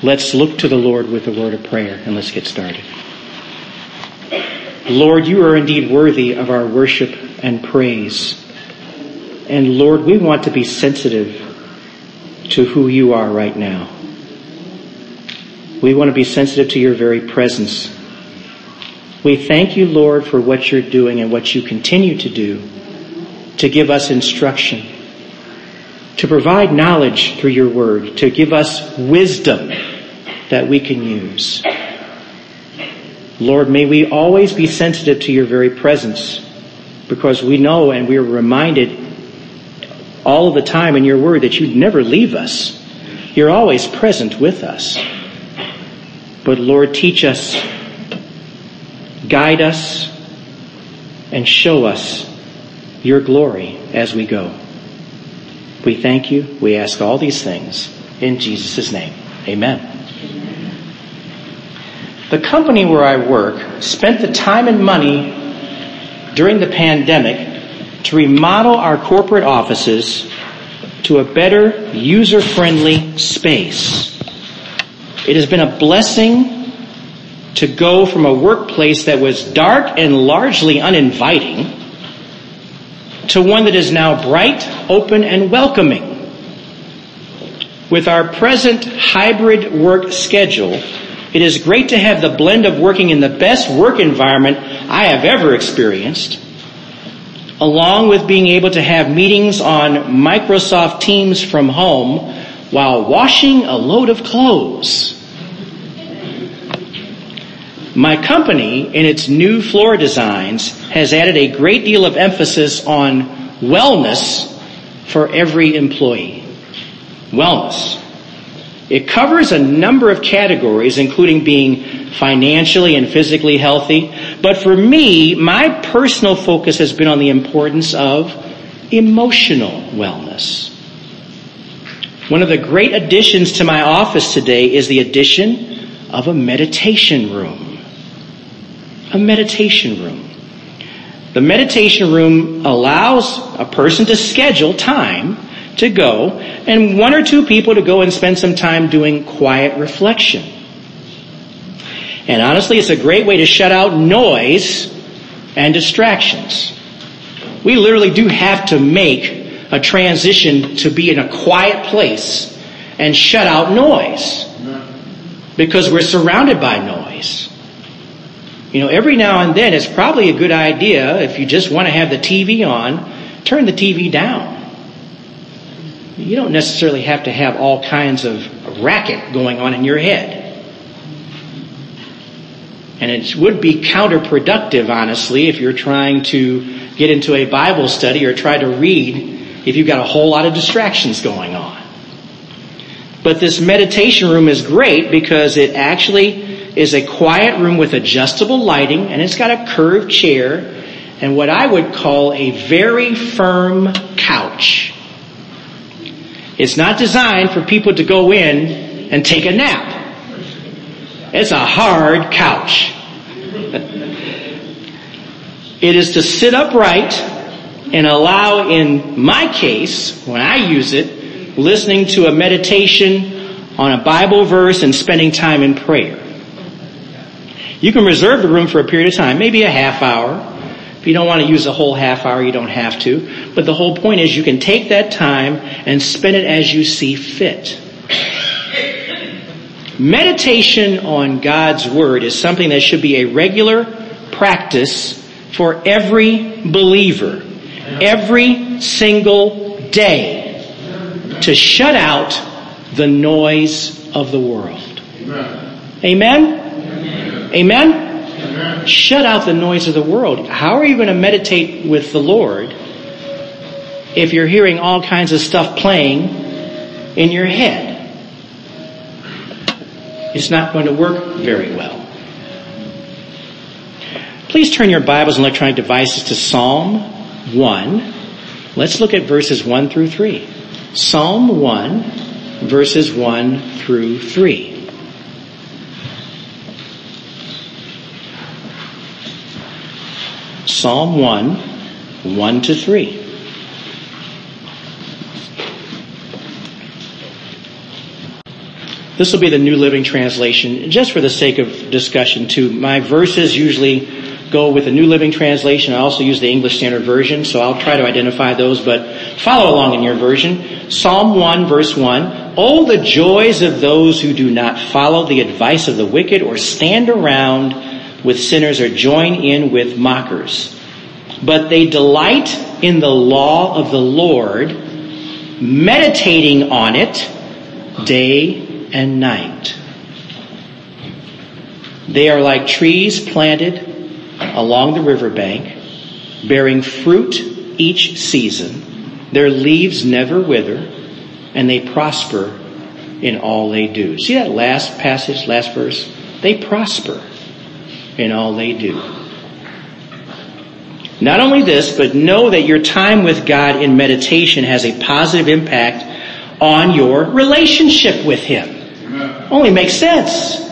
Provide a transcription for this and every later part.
Let's look to the Lord with a word of prayer and let's get started. Lord, you are indeed worthy of our worship and praise. And Lord, we want to be sensitive to who you are right now. We want to be sensitive to your very presence. We thank you, Lord, for what you're doing and what you continue to do to give us instruction, to provide knowledge through your word, to give us wisdom that we can use. Lord, may we always be sensitive to your very presence because we know and we are reminded all of the time in your word that you never leave us. You're always present with us. But Lord, teach us, guide us, and show us your glory as we go. We thank you. We ask all these things in Jesus' name. Amen. The company where I work spent the time and money during the pandemic to remodel our corporate offices to a better user-friendly space. It has been a blessing to go from a workplace that was dark and largely uninviting to one that is now bright, open, and welcoming. With our present hybrid work schedule, it is great to have the blend of working in the best work environment I have ever experienced, along with being able to have meetings on Microsoft Teams from home while washing a load of clothes. My company, in its new floor designs, has added a great deal of emphasis on wellness for every employee. Wellness. It covers a number of categories, including being financially and physically healthy. But for me, my personal focus has been on the importance of emotional wellness. One of the great additions to my office today is the addition of a meditation room. A meditation room. The meditation room allows a person to schedule time to go and one or two people to go and spend some time doing quiet reflection. And honestly, it's a great way to shut out noise and distractions. We literally do have to make a transition to be in a quiet place and shut out noise because we're surrounded by noise. You know, every now and then it's probably a good idea if you just want to have the TV on, turn the TV down you don't necessarily have to have all kinds of racket going on in your head. And it would be counterproductive, honestly, if you're trying to get into a Bible study or try to read if you've got a whole lot of distractions going on. But this meditation room is great because it actually is a quiet room with adjustable lighting and it's got a curved chair and what I would call a very firm couch. It's not designed for people to go in and take a nap. It's a hard couch. it is to sit upright and allow, in my case, when I use it, listening to a meditation on a Bible verse and spending time in prayer. You can reserve the room for a period of time, maybe a half hour, if you don't want to use a whole half hour, you don't have to. But the whole point is you can take that time and spend it as you see fit. Meditation on God's Word is something that should be a regular practice for every believer. Every single day. To shut out the noise of the world. Amen? Amen? Shut out the noise of the world. How are you going to meditate with the Lord if you're hearing all kinds of stuff playing in your head? It's not going to work very well. Please turn your Bibles and electronic devices to Psalm 1. Let's look at verses 1 through 3. Psalm 1, verses 1 through 3. Psalm 1, 1 to 3. This will be the New Living Translation, just for the sake of discussion too. My verses usually go with the New Living Translation. I also use the English Standard Version, so I'll try to identify those, but follow along in your version. Psalm 1 verse 1. Oh, the joys of those who do not follow the advice of the wicked or stand around with sinners or join in with mockers. But they delight in the law of the Lord, meditating on it day and night. They are like trees planted along the riverbank, bearing fruit each season. Their leaves never wither, and they prosper in all they do. See that last passage, last verse? They prosper in all they do. Not only this, but know that your time with God in meditation has a positive impact on your relationship with Him. Only makes sense.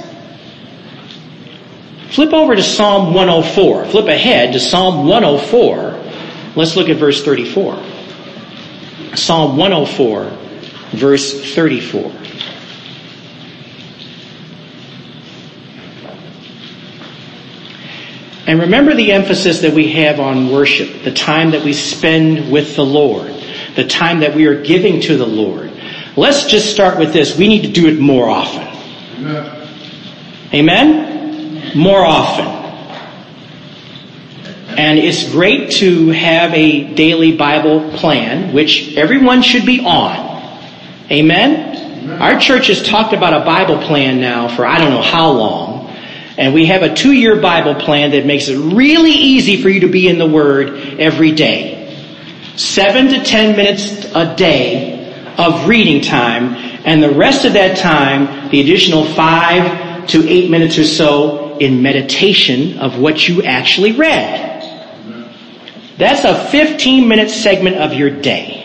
Flip over to Psalm 104. Flip ahead to Psalm 104. Let's look at verse 34. Psalm 104, verse 34. And remember the emphasis that we have on worship, the time that we spend with the Lord, the time that we are giving to the Lord. Let's just start with this. We need to do it more often. Amen? Amen? More often. And it's great to have a daily Bible plan, which everyone should be on. Amen? Amen? Our church has talked about a Bible plan now for I don't know how long. And we have a two year Bible plan that makes it really easy for you to be in the Word every day. Seven to ten minutes a day of reading time, and the rest of that time, the additional five to eight minutes or so in meditation of what you actually read. That's a 15 minute segment of your day.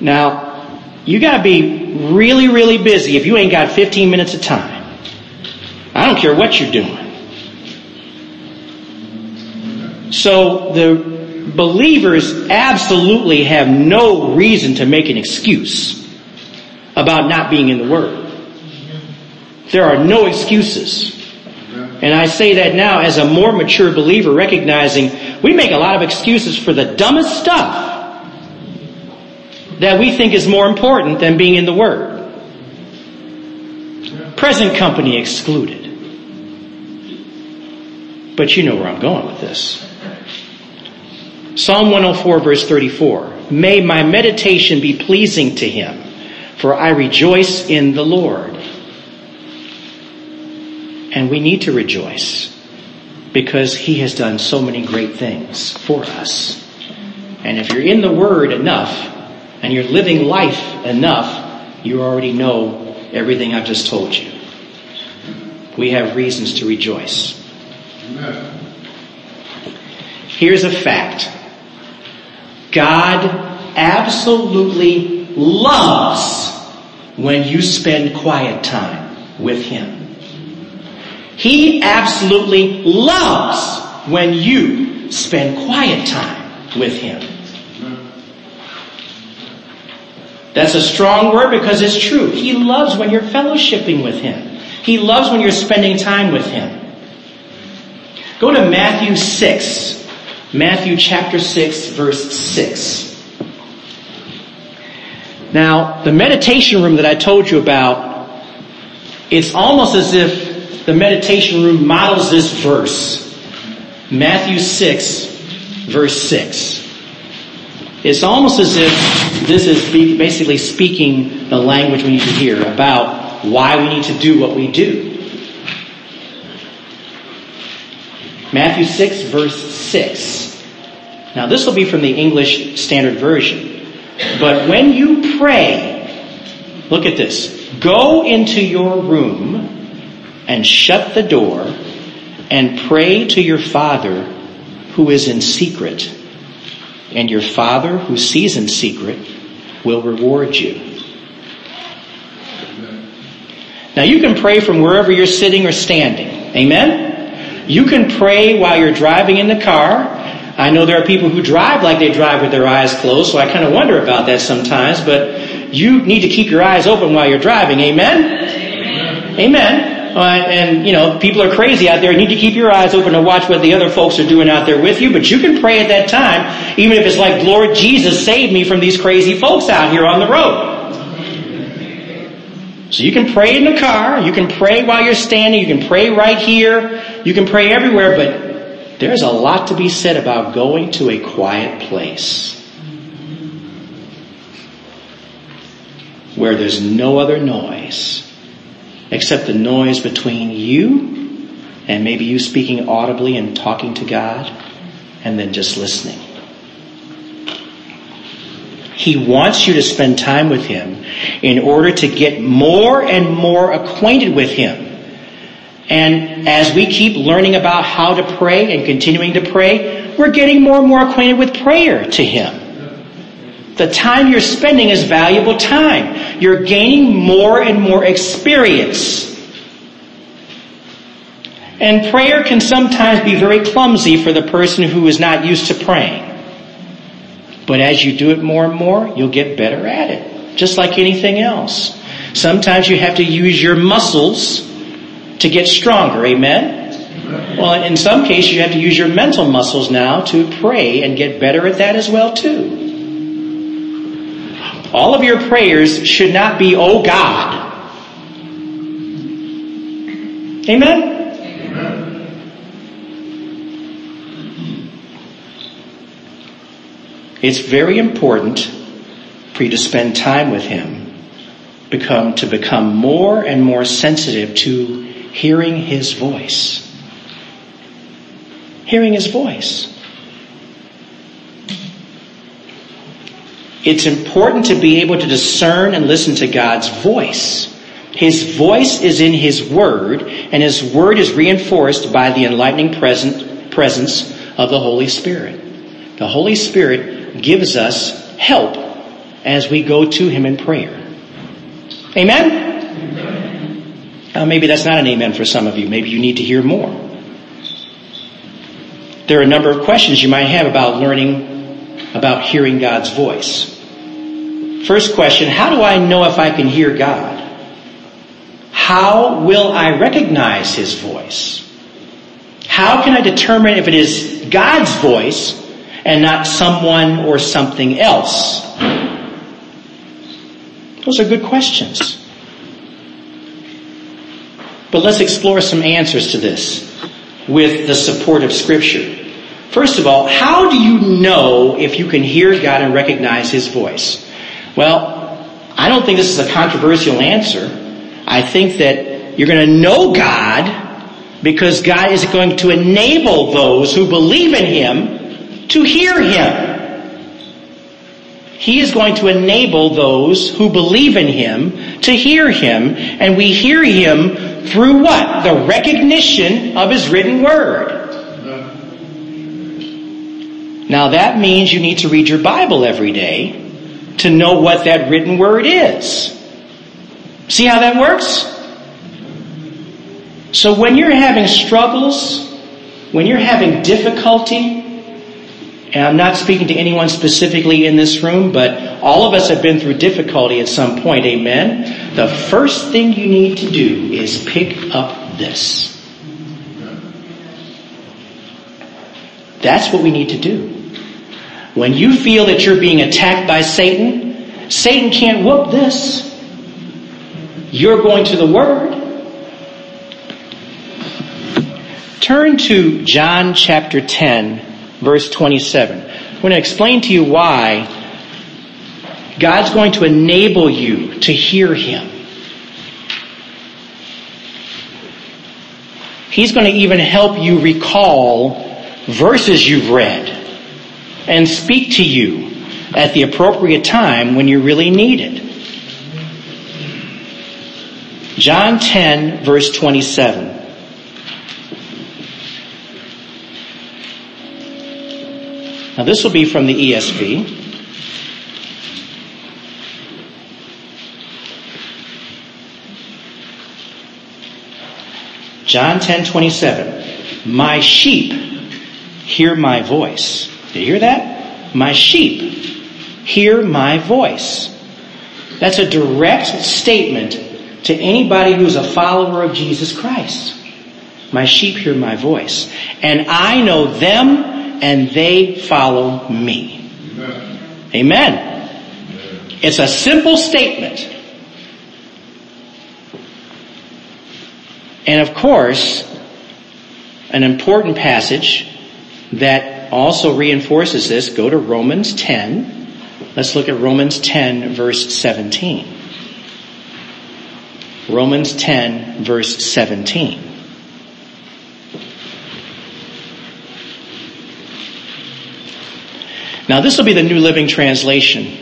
Now, you gotta be really, really busy if you ain't got 15 minutes of time. I don't care what you're doing. So the believers absolutely have no reason to make an excuse about not being in the Word. There are no excuses. And I say that now as a more mature believer, recognizing we make a lot of excuses for the dumbest stuff that we think is more important than being in the Word. Present company excluded. But you know where I'm going with this. Psalm 104 verse 34. May my meditation be pleasing to him, for I rejoice in the Lord. And we need to rejoice because he has done so many great things for us. And if you're in the Word enough and you're living life enough, you already know everything I've just told you. We have reasons to rejoice. Amen. Here's a fact. God absolutely loves when you spend quiet time with Him. He absolutely loves when you spend quiet time with Him. That's a strong word because it's true. He loves when you're fellowshipping with Him. He loves when you're spending time with Him. Go to Matthew 6. Matthew chapter 6 verse 6. Now, the meditation room that I told you about, it's almost as if the meditation room models this verse. Matthew 6 verse 6. It's almost as if this is basically speaking the language we need to hear about why we need to do what we do. Matthew 6 verse 6. Now this will be from the English Standard Version. But when you pray, look at this. Go into your room and shut the door and pray to your Father who is in secret. And your Father who sees in secret will reward you. Now you can pray from wherever you're sitting or standing. Amen? You can pray while you're driving in the car. I know there are people who drive like they drive with their eyes closed, so I kind of wonder about that sometimes, but you need to keep your eyes open while you're driving. Amen? Amen. Amen. And you know, people are crazy out there. You need to keep your eyes open to watch what the other folks are doing out there with you. But you can pray at that time, even if it's like, Lord Jesus, save me from these crazy folks out here on the road. So you can pray in the car, you can pray while you're standing, you can pray right here, you can pray everywhere, but there's a lot to be said about going to a quiet place. Where there's no other noise except the noise between you and maybe you speaking audibly and talking to God and then just listening. He wants you to spend time with Him in order to get more and more acquainted with Him. And as we keep learning about how to pray and continuing to pray, we're getting more and more acquainted with prayer to Him. The time you're spending is valuable time. You're gaining more and more experience. And prayer can sometimes be very clumsy for the person who is not used to praying. But as you do it more and more, you'll get better at it. Just like anything else. Sometimes you have to use your muscles to get stronger. Amen? Well, in some cases you have to use your mental muscles now to pray and get better at that as well too. All of your prayers should not be, oh God. Amen? Amen. It's very important for you to spend time with Him, become, to become more and more sensitive to hearing His voice. Hearing His voice. It's important to be able to discern and listen to God's voice. His voice is in His Word, and His Word is reinforced by the enlightening present, presence of the Holy Spirit. The Holy Spirit gives us help as we go to Him in prayer. Amen? Maybe that's not an amen for some of you. Maybe you need to hear more. There are a number of questions you might have about learning about hearing God's voice. First question, how do I know if I can hear God? How will I recognize His voice? How can I determine if it is God's voice and not someone or something else? Those are good questions. But let's explore some answers to this with the support of scripture. First of all, how do you know if you can hear God and recognize His voice? Well, I don't think this is a controversial answer. I think that you're going to know God because God is going to enable those who believe in Him to hear Him. He is going to enable those who believe in Him to hear Him, and we hear Him through what? The recognition of His written Word. Now that means you need to read your Bible every day to know what that written word is. See how that works? So when you're having struggles, when you're having difficulty, and I'm not speaking to anyone specifically in this room, but all of us have been through difficulty at some point, amen? The first thing you need to do is pick up this. That's what we need to do. When you feel that you're being attacked by Satan, Satan can't whoop this. You're going to the Word. Turn to John chapter 10, verse 27. I'm going to explain to you why God's going to enable you to hear Him. He's going to even help you recall verses you've read and speak to you at the appropriate time when you really need it. John 10 verse 27. Now this will be from the ESV. John 10:27 My sheep hear my voice. Do you hear that? My sheep hear my voice. That's a direct statement to anybody who's a follower of Jesus Christ. My sheep hear my voice. And I know them and they follow me. Amen. Amen. It's a simple statement. And of course, an important passage that also reinforces this, go to Romans 10. Let's look at Romans 10 verse 17. Romans 10 verse 17. Now this will be the New Living Translation.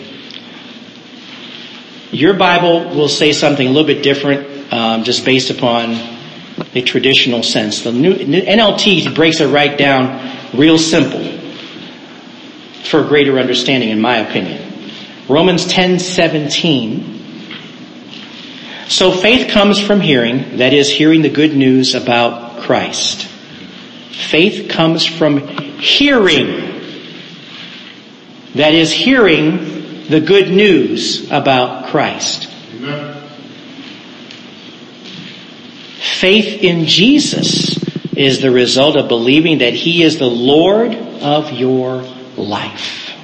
Your Bible will say something a little bit different, um, just based upon the traditional sense. The new, NLT breaks it right down real simple for greater understanding, in my opinion. Romans 10, 17. So faith comes from hearing, that is hearing the good news about Christ. Faith comes from hearing. That is hearing the good news about Christ. Amen. Faith in Jesus is the result of believing that He is the Lord of your life.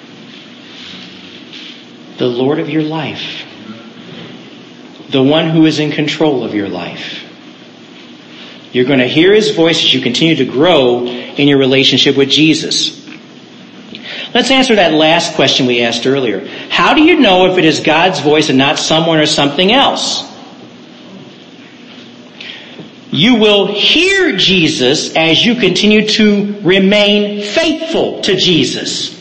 The Lord of your life. The one who is in control of your life. You're going to hear His voice as you continue to grow in your relationship with Jesus. Let's answer that last question we asked earlier. How do you know if it is God's voice and not someone or something else? You will hear Jesus as you continue to remain faithful to Jesus.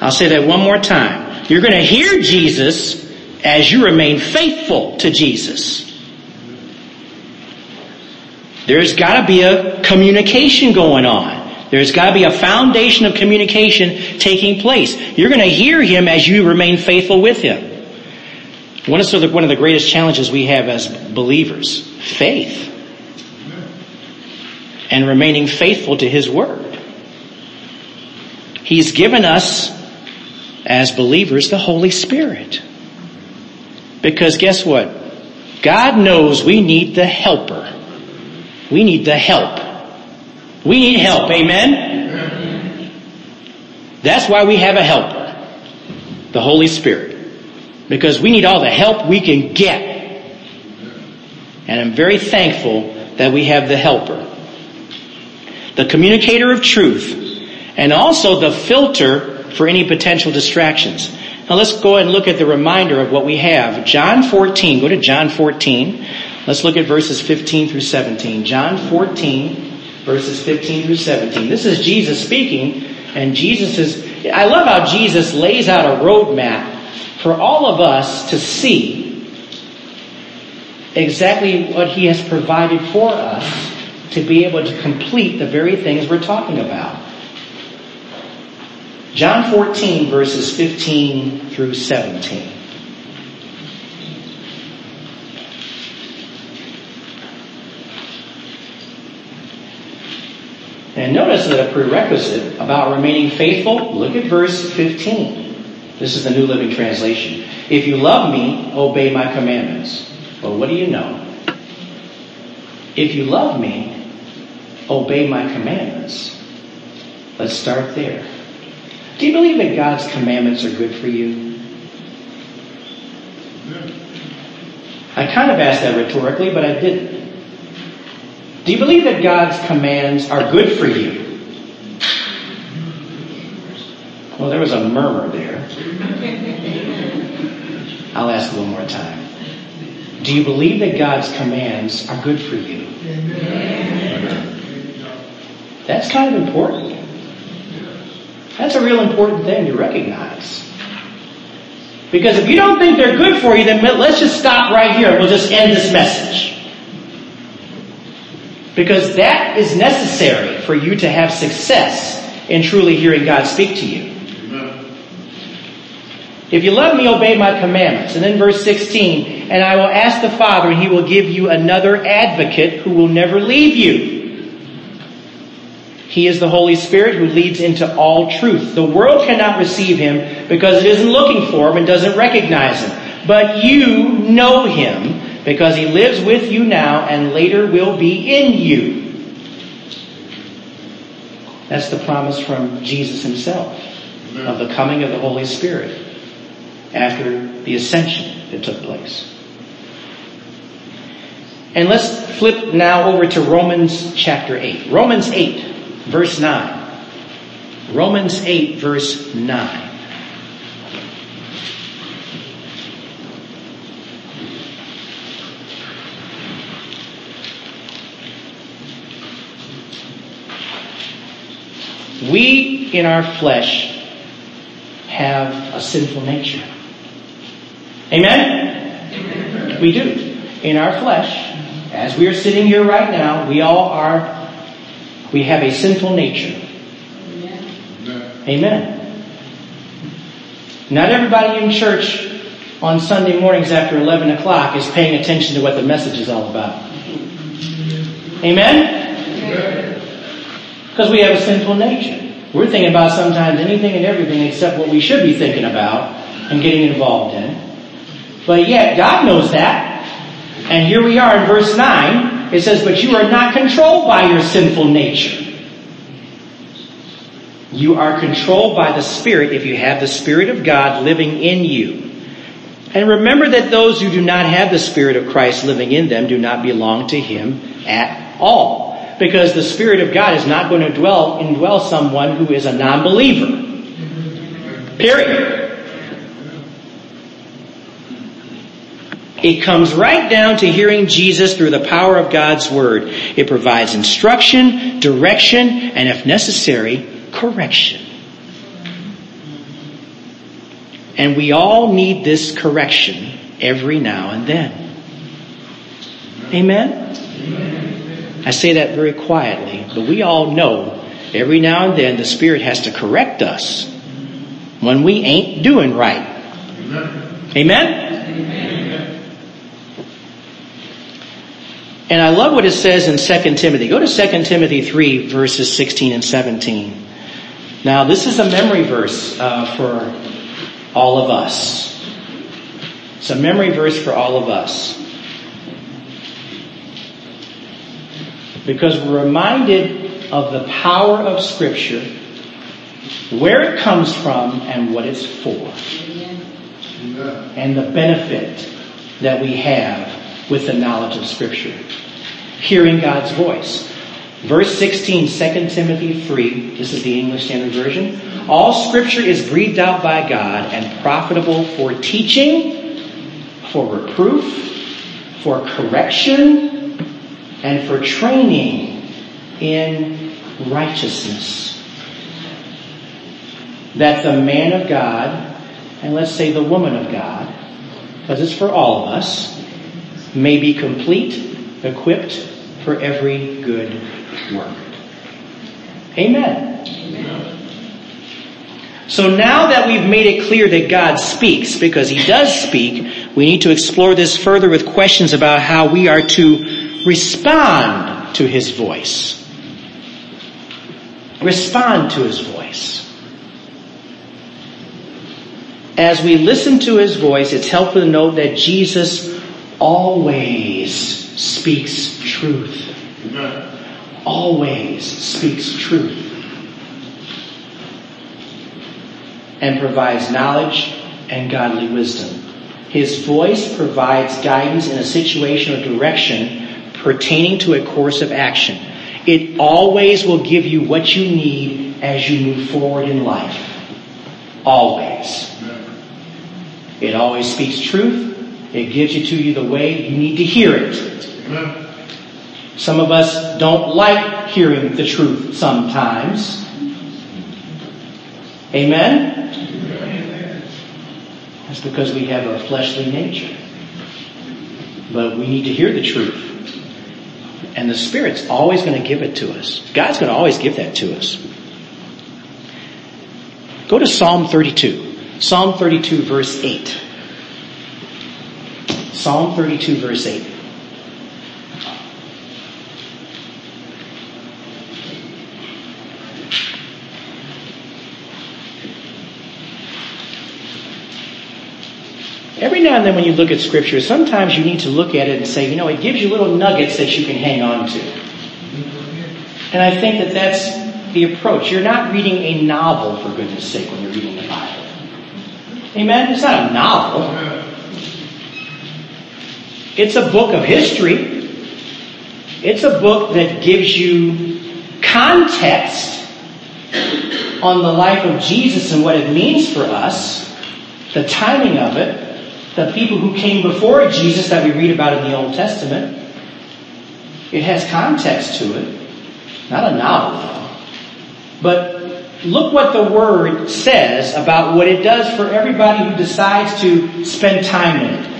I'll say that one more time. You're going to hear Jesus as you remain faithful to Jesus. There's got to be a communication going on. There's got to be a foundation of communication taking place. You're going to hear him as you remain faithful with him. One of, the, one of the greatest challenges we have as believers, faith. And remaining faithful to His Word. He's given us, as believers, the Holy Spirit. Because guess what? God knows we need the helper. We need the help. We need help, amen? That's why we have a helper. The Holy Spirit because we need all the help we can get. And I'm very thankful that we have the helper. The communicator of truth and also the filter for any potential distractions. Now let's go and look at the reminder of what we have. John 14, go to John 14. Let's look at verses 15 through 17. John 14, verses 15 through 17. This is Jesus speaking, and Jesus is, I love how Jesus lays out a roadmap for all of us to see exactly what He has provided for us to be able to complete the very things we're talking about. John 14 verses 15 through 17. And notice that a prerequisite about remaining faithful, look at verse 15. This is the New Living Translation. If you love me, obey my commandments. Well, what do you know? If you love me, obey my commandments. Let's start there. Do you believe that God's commandments are good for you? I kind of asked that rhetorically, but I didn't. Do you believe that God's commands are good for you? Well, there was a murmur there. I'll ask one more time. Do you believe that God's commands are good for you? That's kind of important. That's a real important thing to recognize. Because if you don't think they're good for you, then let's just stop right here. We'll just end this message. Because that is necessary for you to have success in truly hearing God speak to you. If you love me, obey my commandments. And then verse 16, and I will ask the Father and he will give you another advocate who will never leave you. He is the Holy Spirit who leads into all truth. The world cannot receive him because it isn't looking for him and doesn't recognize him. But you know him because he lives with you now and later will be in you. That's the promise from Jesus himself of the coming of the Holy Spirit after the ascension that took place. And let's flip now over to Romans chapter 8. Romans 8, verse 9. Romans 8, verse 9. We in our flesh have a sinful nature. Amen? We do. In our flesh, as we are sitting here right now, we all are, we have a sinful nature. Amen. Not everybody in church on Sunday mornings after 11 o'clock is paying attention to what the message is all about. Amen? Because we have a sinful nature. We're thinking about sometimes anything and everything except what we should be thinking about and getting involved in. But yet, God knows that. And here we are in verse 9. It says, But you are not controlled by your sinful nature. You are controlled by the Spirit if you have the Spirit of God living in you. And remember that those who do not have the Spirit of Christ living in them do not belong to Him at all. Because the Spirit of God is not going to dwell, indwell someone who is a non-believer. Period. It comes right down to hearing Jesus through the power of God's Word. It provides instruction, direction, and if necessary, correction. And we all need this correction every now and then. Amen? I say that very quietly, but we all know every now and then the Spirit has to correct us when we ain't doing right. Amen? And I love what it says in 2 Timothy. Go to 2 Timothy 3 verses 16 and 17. Now this is a memory verse uh, for all of us. It's a memory verse for all of us. Because we're reminded of the power of scripture, where it comes from and what it's for. And the benefit that we have with the knowledge of Scripture. Hearing God's voice. Verse 16, 2 Timothy 3, this is the English Standard Version. All Scripture is breathed out by God and profitable for teaching, for reproof, for correction, and for training in righteousness. That the man of God, and let's say the woman of God, because it's for all of us, may be complete, equipped for every good work. Amen. So now that we've made it clear that God speaks, because He does speak, we need to explore this further with questions about how we are to respond to His voice. Respond to His voice. As we listen to His voice, it's helpful to note that Jesus always speaks truth. Always speaks truth. And provides knowledge and godly wisdom. His voice provides guidance in a situation or direction pertaining to a course of action. It always will give you what you need as you move forward in life. Always. It always speaks truth it gives you to you the way you need to hear it. Some of us don't like hearing the truth sometimes. Amen? That's because we have a fleshly nature. But we need to hear the truth. And the Spirit's always going to give it to us. God's going to always give that to us. Go to Psalm 32. Psalm 32 verse 8. Psalm 32, verse 8. Every now and then when you look at Scripture, sometimes you need to look at it and say, you know, it gives you little nuggets that you can hang on to. And I think that that's the approach. You're not reading a novel, for goodness sake, when you're reading the Bible. Amen? It's not a novel. It's a book of history. It's a book that gives you context on the life of Jesus and what it means for us, the timing of it, the people who came before Jesus that we read about in the Old Testament. It has context to it. Not a novel, But look what the Word says about what it does for everybody who decides to spend time in it.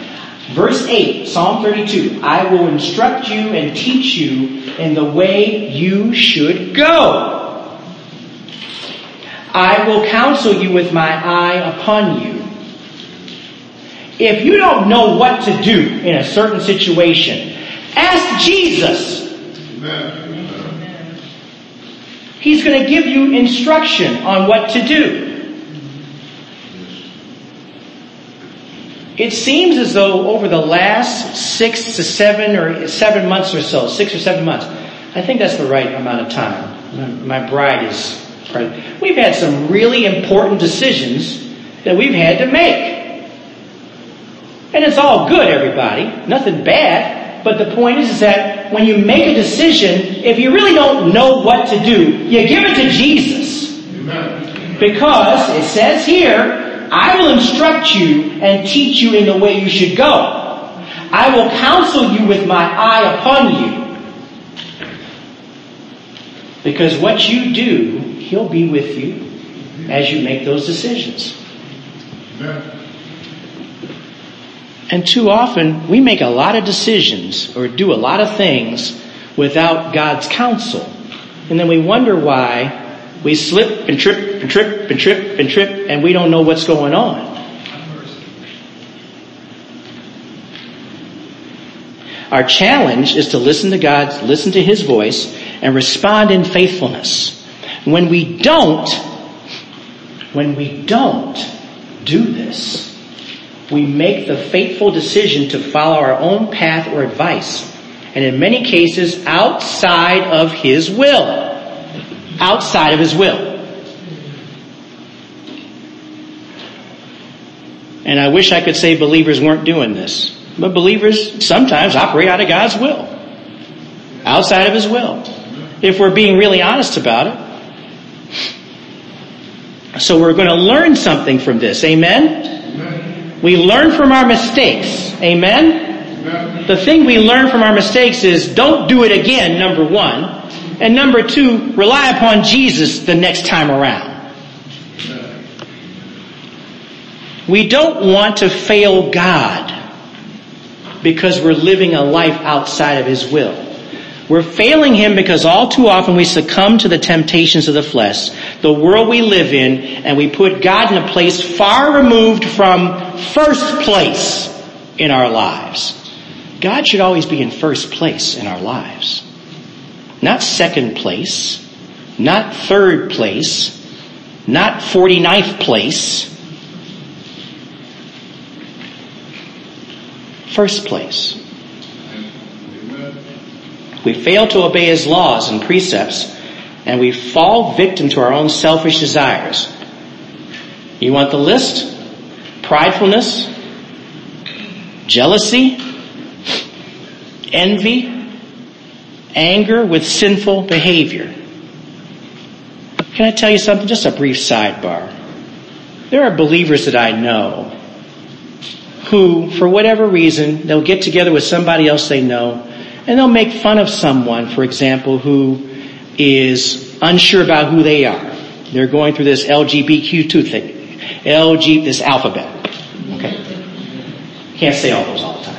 Verse 8, Psalm 32, I will instruct you and teach you in the way you should go. I will counsel you with my eye upon you. If you don't know what to do in a certain situation, ask Jesus. He's going to give you instruction on what to do. It seems as though over the last six to seven or seven months or so, six or seven months, I think that's the right amount of time. My bride is. We've had some really important decisions that we've had to make. And it's all good, everybody. Nothing bad. But the point is, is that when you make a decision, if you really don't know what to do, you give it to Jesus. Because it says here, I will instruct you and teach you in the way you should go. I will counsel you with my eye upon you. Because what you do, He'll be with you as you make those decisions. And too often, we make a lot of decisions or do a lot of things without God's counsel. And then we wonder why we slip and trip and trip and trip and trip and we don't know what's going on. Our challenge is to listen to God, listen to His voice, and respond in faithfulness. When we don't, when we don't do this, we make the fateful decision to follow our own path or advice, and in many cases outside of His will outside of his will. And I wish I could say believers weren't doing this. But believers sometimes operate out of God's will. Outside of his will. If we're being really honest about it. So we're going to learn something from this. Amen? We learn from our mistakes. Amen? The thing we learn from our mistakes is don't do it again, number one. And number two, rely upon Jesus the next time around. We don't want to fail God because we're living a life outside of His will. We're failing Him because all too often we succumb to the temptations of the flesh, the world we live in, and we put God in a place far removed from first place in our lives. God should always be in first place in our lives. Not second place, not third place, not 49th place. First place. We fail to obey his laws and precepts and we fall victim to our own selfish desires. You want the list? Pridefulness, jealousy, envy, anger with sinful behavior. Can I tell you something? Just a brief sidebar. There are believers that I know who, for whatever reason, they'll get together with somebody else they know and they'll make fun of someone, for example, who is unsure about who they are. They're going through this LGBTQ2 thing. LG, this alphabet. Okay? Can't say all those all the time.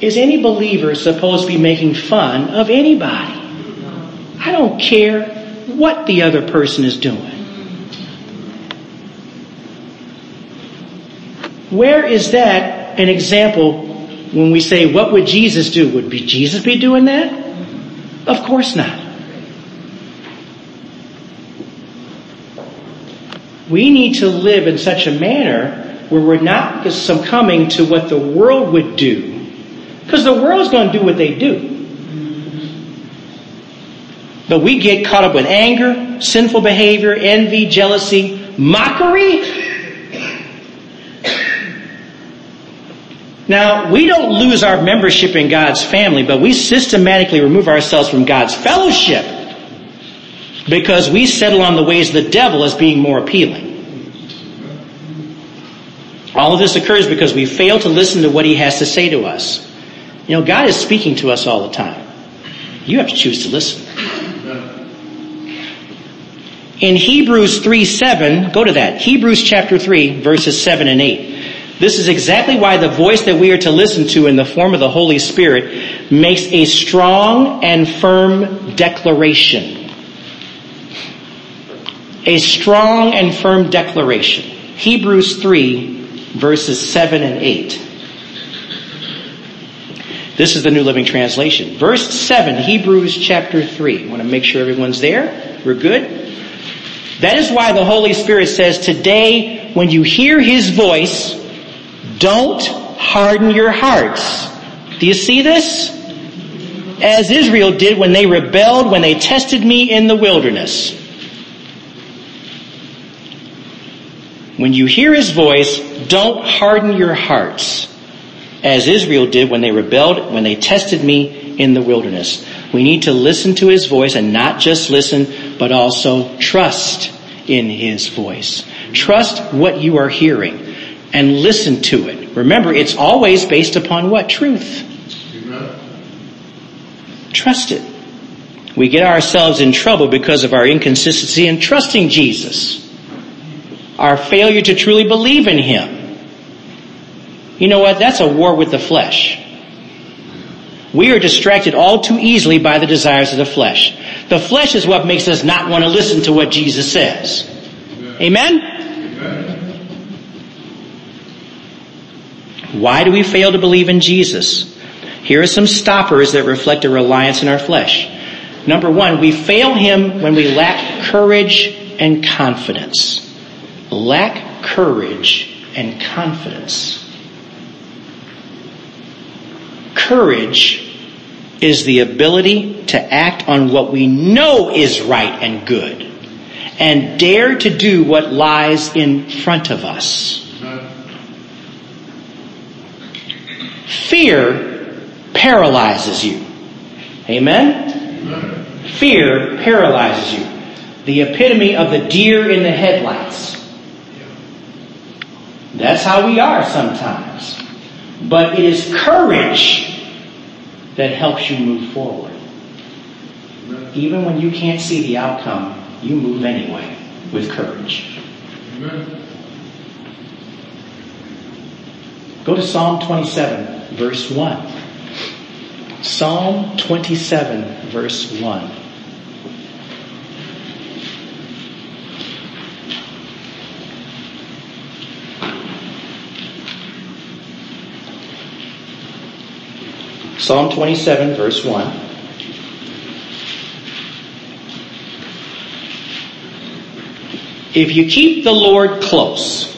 Is any believer supposed to be making fun of anybody? I don't care what the other person is doing. Where is that an example when we say, what would Jesus do? Would be Jesus be doing that? Of course not. We need to live in such a manner where we're not succumbing to what the world would do. Because the world's going to do what they do. But we get caught up with anger, sinful behavior, envy, jealousy, mockery. Now, we don't lose our membership in God's family, but we systematically remove ourselves from God's fellowship because we settle on the ways of the devil as being more appealing. All of this occurs because we fail to listen to what he has to say to us. You know, God is speaking to us all the time. You have to choose to listen. In Hebrews 3 7, go to that. Hebrews chapter 3, verses 7 and 8. This is exactly why the voice that we are to listen to in the form of the Holy Spirit makes a strong and firm declaration. A strong and firm declaration. Hebrews 3 verses 7 and 8. This is the New Living Translation. Verse 7, Hebrews chapter 3. I want to make sure everyone's there. We're good? That is why the Holy Spirit says today, when you hear His voice, don't harden your hearts. Do you see this? As Israel did when they rebelled, when they tested me in the wilderness. When you hear His voice, don't harden your hearts. As Israel did when they rebelled, when they tested me in the wilderness. We need to listen to His voice and not just listen, but also trust in His voice. Trust what you are hearing and listen to it. Remember, it's always based upon what? Truth. Trust it. We get ourselves in trouble because of our inconsistency in trusting Jesus. Our failure to truly believe in Him. You know what? That's a war with the flesh. We are distracted all too easily by the desires of the flesh. The flesh is what makes us not want to listen to what Jesus says. Amen? Amen? Why do we fail to believe in Jesus? Here are some stoppers that reflect a reliance in our flesh. Number one, we fail Him when we lack courage and confidence. Lack courage and confidence. Courage is the ability to act on what we know is right and good and dare to do what lies in front of us. Fear paralyzes you. Amen? Fear paralyzes you. The epitome of the deer in the headlights. That's how we are sometimes. But it is courage that helps you move forward. Even when you can't see the outcome, you move anyway with courage. Go to Psalm 27, verse 1. Psalm 27, verse 1. Psalm 27 verse 1. If you keep the Lord close,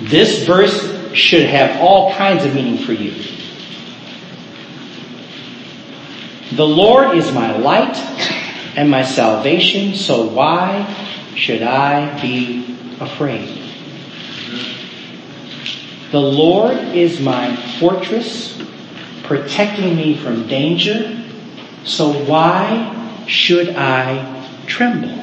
this verse should have all kinds of meaning for you. The Lord is my light and my salvation, so why should I be afraid? The Lord is my fortress, protecting me from danger. So why should I tremble?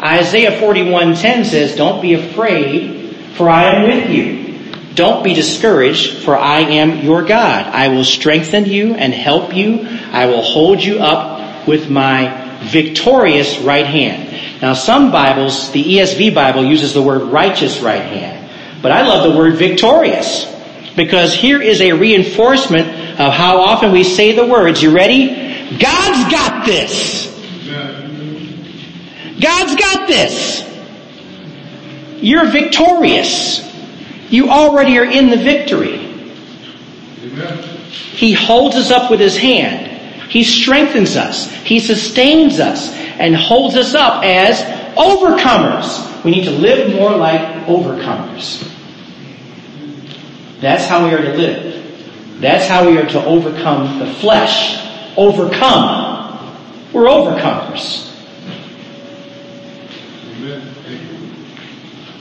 Isaiah 41:10 says, "Don't be afraid, for I am with you. Don't be discouraged, for I am your God. I will strengthen you and help you. I will hold you up with my victorious right hand." Now some Bibles, the ESV Bible uses the word righteous right hand. But I love the word victorious. Because here is a reinforcement of how often we say the words, you ready? God's got this. God's got this. You're victorious. You already are in the victory. He holds us up with his hand. He strengthens us. He sustains us and holds us up as Overcomers. We need to live more like overcomers. That's how we are to live. That's how we are to overcome the flesh. Overcome. We're overcomers.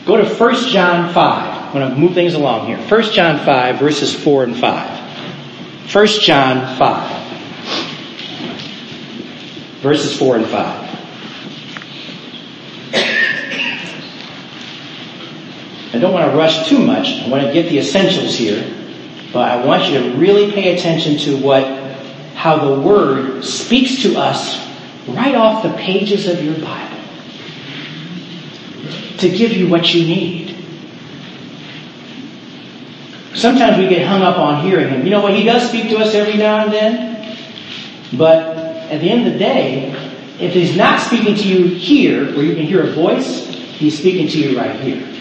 Go to 1 John 5. I'm going to move things along here. 1 John 5, verses 4 and 5. 1 John 5, verses 4 and 5. I don't want to rush too much. I want to get the essentials here. But I want you to really pay attention to what, how the Word speaks to us right off the pages of your Bible to give you what you need. Sometimes we get hung up on hearing Him. You know what? He does speak to us every now and then. But at the end of the day, if He's not speaking to you here, where you can hear a voice, He's speaking to you right here.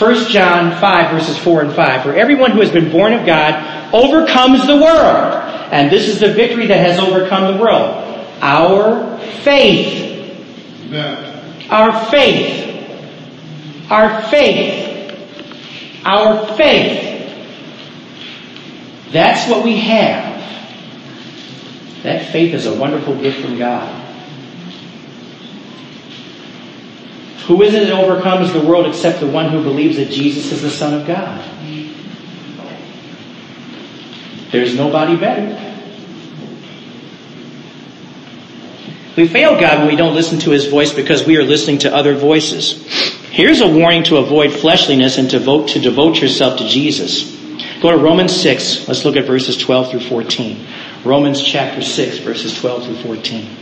1 John 5 verses 4 and 5. For everyone who has been born of God overcomes the world. And this is the victory that has overcome the world. Our faith. Amen. Our faith. Our faith. Our faith. That's what we have. That faith is a wonderful gift from God. Who is it that overcomes the world except the one who believes that Jesus is the Son of God? There's nobody better. We fail God when we don't listen to His voice because we are listening to other voices. Here's a warning to avoid fleshliness and to devote, to devote yourself to Jesus. Go to Romans 6. Let's look at verses 12 through 14. Romans chapter 6, verses 12 through 14.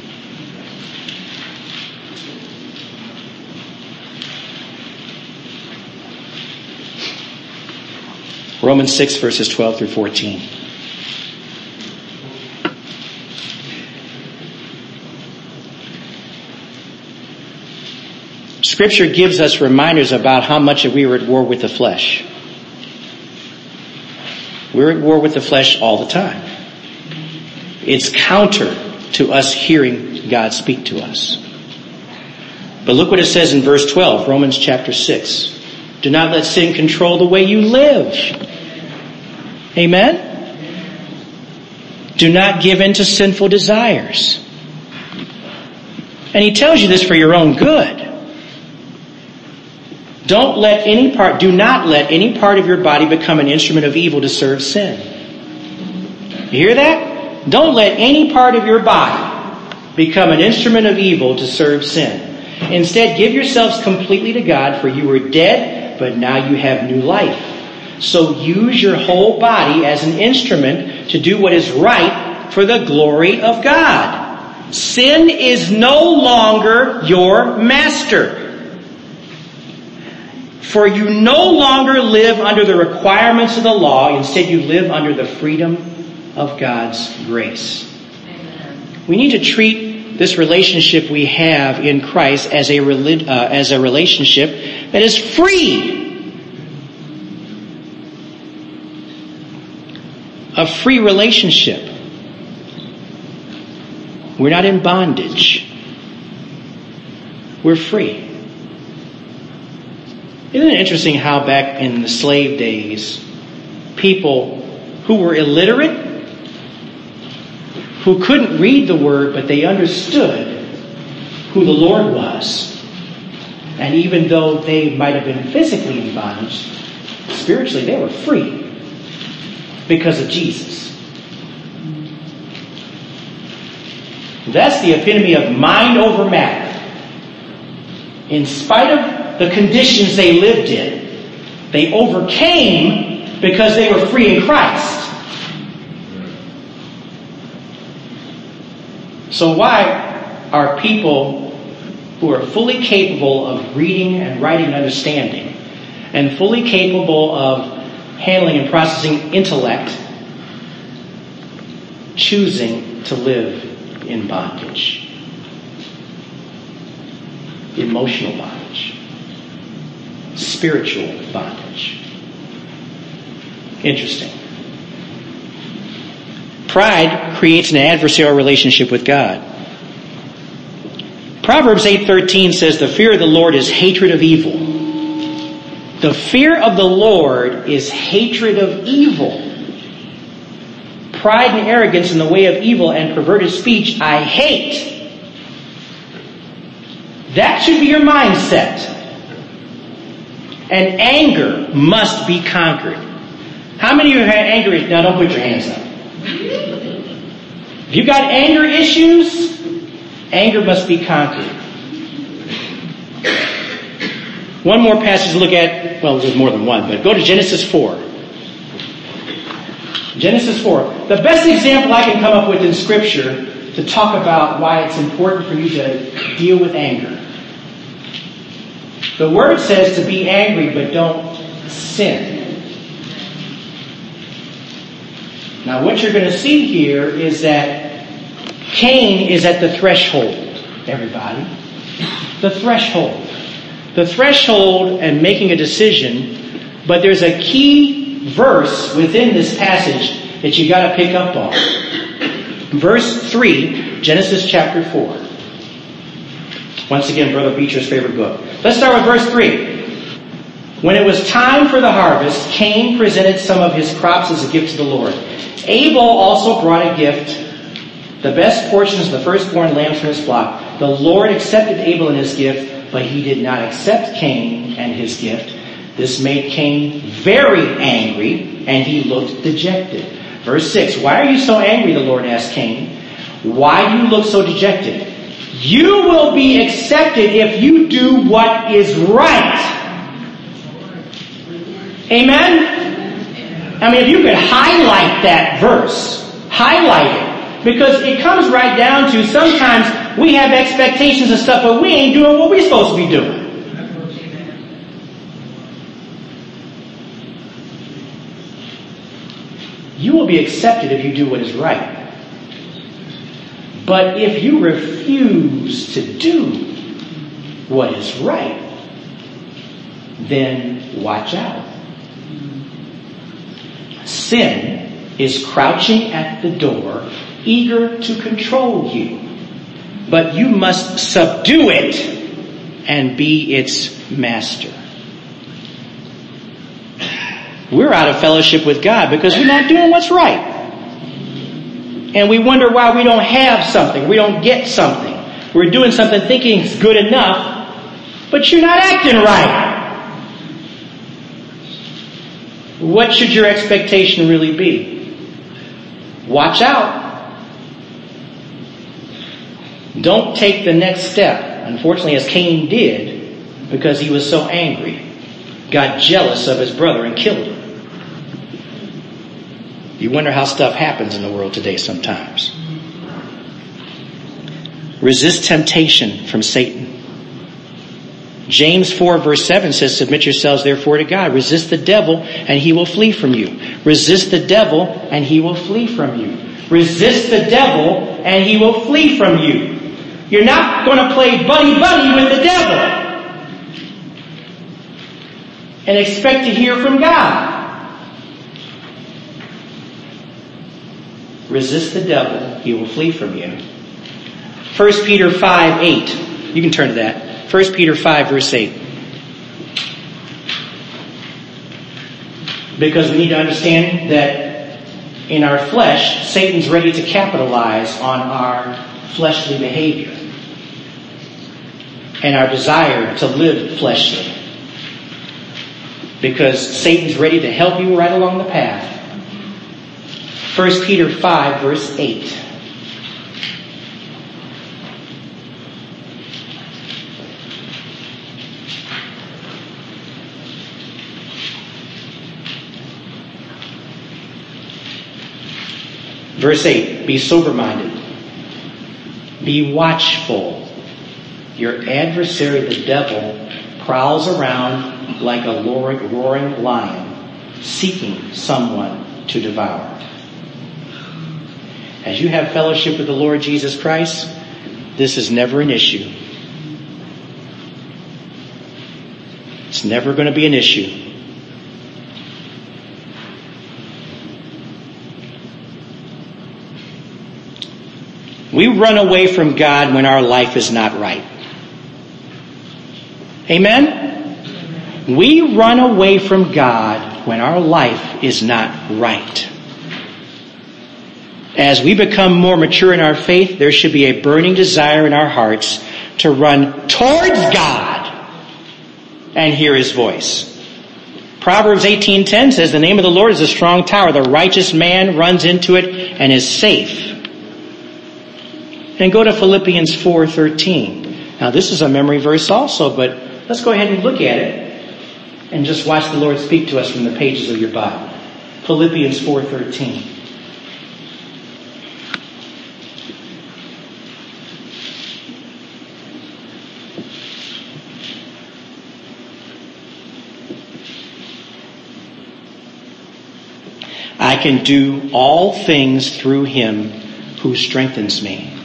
Romans 6, verses 12 through 14. Scripture gives us reminders about how much we are at war with the flesh. We're at war with the flesh all the time. It's counter to us hearing God speak to us. But look what it says in verse 12, Romans chapter 6. Do not let sin control the way you live. Amen? Do not give in to sinful desires. And he tells you this for your own good. Don't let any part, do not let any part of your body become an instrument of evil to serve sin. You hear that? Don't let any part of your body become an instrument of evil to serve sin. Instead, give yourselves completely to God, for you were dead, but now you have new life. So use your whole body as an instrument to do what is right for the glory of God. Sin is no longer your master. For you no longer live under the requirements of the law, instead you live under the freedom of God's grace. We need to treat this relationship we have in Christ as a, uh, as a relationship that is free. A free relationship. We're not in bondage. We're free. Isn't it interesting how back in the slave days, people who were illiterate, who couldn't read the word, but they understood who the Lord was. And even though they might have been physically in bondage, spiritually they were free because of Jesus. That's the epitome of mind over matter. In spite of the conditions they lived in. They overcame because they were free in Christ. So why are people who are fully capable of reading and writing and understanding and fully capable of handling and processing intellect choosing to live in bondage? Emotional bondage spiritual bondage. Interesting. Pride creates an adversarial relationship with God. Proverbs 8:13 says the fear of the Lord is hatred of evil. The fear of the Lord is hatred of evil. Pride and arrogance in the way of evil and perverted speech I hate. That should be your mindset. And anger must be conquered. How many of you have anger? Now don't put your hands up. If you've got anger issues, anger must be conquered. One more passage to look at, well, there's more than one, but go to Genesis 4. Genesis 4. The best example I can come up with in Scripture to talk about why it's important for you to deal with anger. The Word says to be angry, but don't sin. Now, what you're going to see here is that Cain is at the threshold, everybody. The threshold. The threshold and making a decision, but there's a key verse within this passage that you got to pick up on. Verse 3, Genesis chapter 4. Once again, Brother Beecher's favorite book. Let's start with verse 3. When it was time for the harvest, Cain presented some of his crops as a gift to the Lord. Abel also brought a gift, the best portions of the firstborn lambs from his flock. The Lord accepted Abel and his gift, but he did not accept Cain and his gift. This made Cain very angry, and he looked dejected. Verse 6, Why are you so angry, the Lord asked Cain. Why do you look so dejected? You will be accepted if you do what is right. Amen? I mean, if you could highlight that verse, highlight it. Because it comes right down to sometimes we have expectations and stuff, but we ain't doing what we're supposed to be doing. You will be accepted if you do what is right. But if you refuse to do what is right, then watch out. Sin is crouching at the door, eager to control you. But you must subdue it and be its master. We're out of fellowship with God because we're not doing what's right. And we wonder why we don't have something, we don't get something. We're doing something thinking it's good enough, but you're not acting right. What should your expectation really be? Watch out. Don't take the next step. Unfortunately, as Cain did, because he was so angry, got jealous of his brother and killed him. You wonder how stuff happens in the world today sometimes. Resist temptation from Satan. James 4 verse 7 says, submit yourselves therefore to God. Resist the devil and he will flee from you. Resist the devil and he will flee from you. Resist the devil and he will flee from you. You're not going to play buddy buddy with the devil and expect to hear from God. Resist the devil, he will flee from you. 1 Peter 5, 8. You can turn to that. 1 Peter 5 verse 8. Because we need to understand that in our flesh, Satan's ready to capitalize on our fleshly behavior and our desire to live fleshly. Because Satan's ready to help you right along the path. 1 Peter 5 verse 8. Verse 8, be sober minded. Be watchful. Your adversary, the devil, prowls around like a roaring lion, seeking someone to devour. As you have fellowship with the Lord Jesus Christ, this is never an issue. It's never going to be an issue. We run away from God when our life is not right. Amen? We run away from God when our life is not right. As we become more mature in our faith, there should be a burning desire in our hearts to run towards God and hear His voice. Proverbs 18:10 says the name of the Lord is a strong tower the righteous man runs into it and is safe. And go to Philippians 4:13. Now this is a memory verse also, but let's go ahead and look at it and just watch the Lord speak to us from the pages of your Bible. Philippians 4:13. I can do all things through him who strengthens me.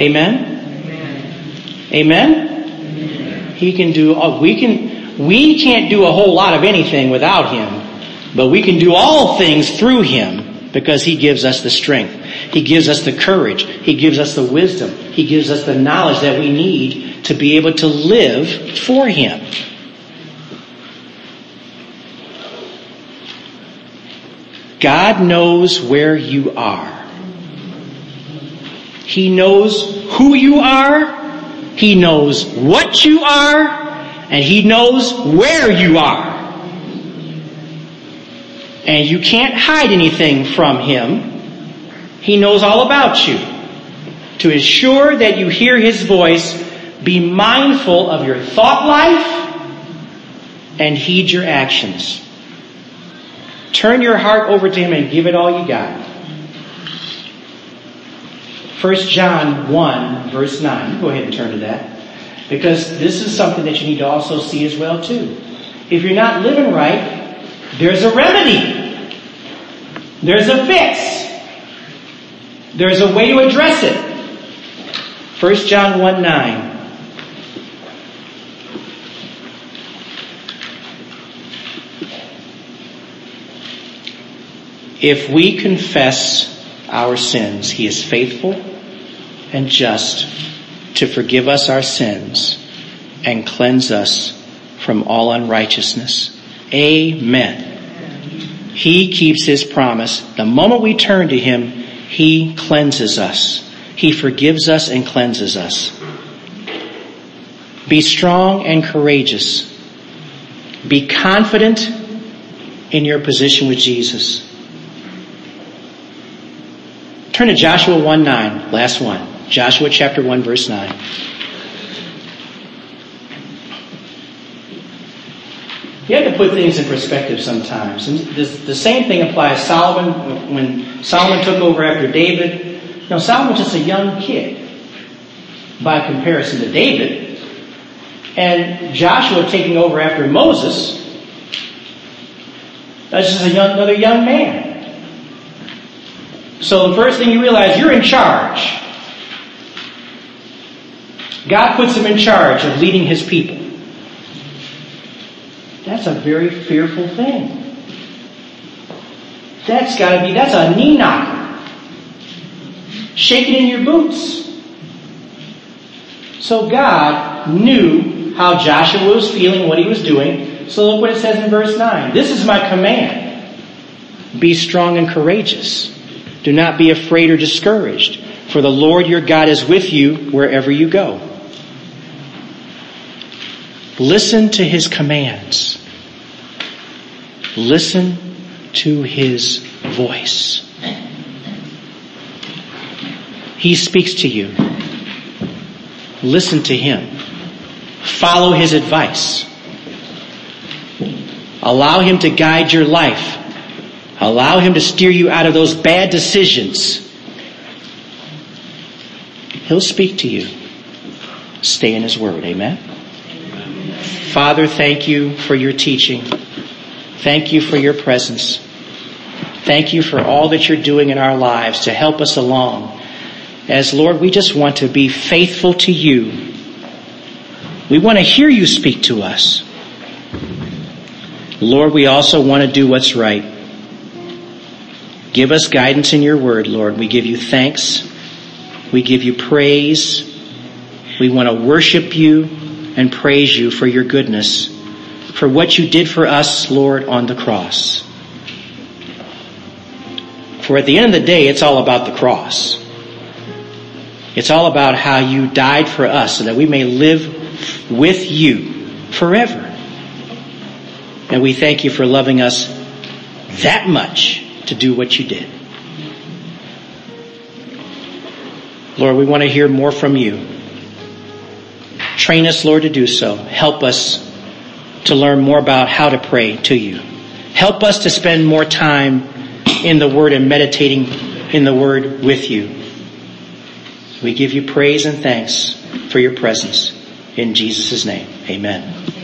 Amen? Amen? Amen? He can do, uh, we can, we can't do a whole lot of anything without him, but we can do all things through him because he gives us the strength. He gives us the courage. He gives us the wisdom. He gives us the knowledge that we need to be able to live for him. God knows where you are. He knows who you are. He knows what you are. And He knows where you are. And you can't hide anything from Him. He knows all about you. To ensure that you hear His voice, be mindful of your thought life and heed your actions. Turn your heart over to Him and give it all you got. 1 John 1 verse 9. Go ahead and turn to that. Because this is something that you need to also see as well too. If you're not living right, there's a remedy. There's a fix. There's a way to address it. 1 John 1 9. If we confess our sins, He is faithful and just to forgive us our sins and cleanse us from all unrighteousness. Amen. He keeps His promise. The moment we turn to Him, He cleanses us. He forgives us and cleanses us. Be strong and courageous. Be confident in your position with Jesus. Turn to Joshua 1 9, last one. Joshua chapter 1 verse 9. You have to put things in perspective sometimes. And the same thing applies Solomon when Solomon took over after David. You know, Solomon was just a young kid by comparison to David. And Joshua taking over after Moses, that's just young, another young man. So the first thing you realize, you're in charge. God puts him in charge of leading his people. That's a very fearful thing. That's gotta be, that's a knee knocker. Shaking in your boots. So God knew how Joshua was feeling, what he was doing. So look what it says in verse 9. This is my command. Be strong and courageous. Do not be afraid or discouraged, for the Lord your God is with you wherever you go. Listen to his commands. Listen to his voice. He speaks to you. Listen to him. Follow his advice. Allow him to guide your life. Allow Him to steer you out of those bad decisions. He'll speak to you. Stay in His Word. Amen. Father, thank you for your teaching. Thank you for your presence. Thank you for all that you're doing in our lives to help us along. As Lord, we just want to be faithful to you. We want to hear you speak to us. Lord, we also want to do what's right. Give us guidance in your word, Lord. We give you thanks. We give you praise. We want to worship you. And praise you for your goodness, for what you did for us, Lord, on the cross. For at the end of the day, it's all about the cross. It's all about how you died for us so that we may live with you forever. And we thank you for loving us that much to do what you did. Lord, we want to hear more from you. Train us, Lord, to do so. Help us to learn more about how to pray to you. Help us to spend more time in the Word and meditating in the Word with you. We give you praise and thanks for your presence. In Jesus' name, amen.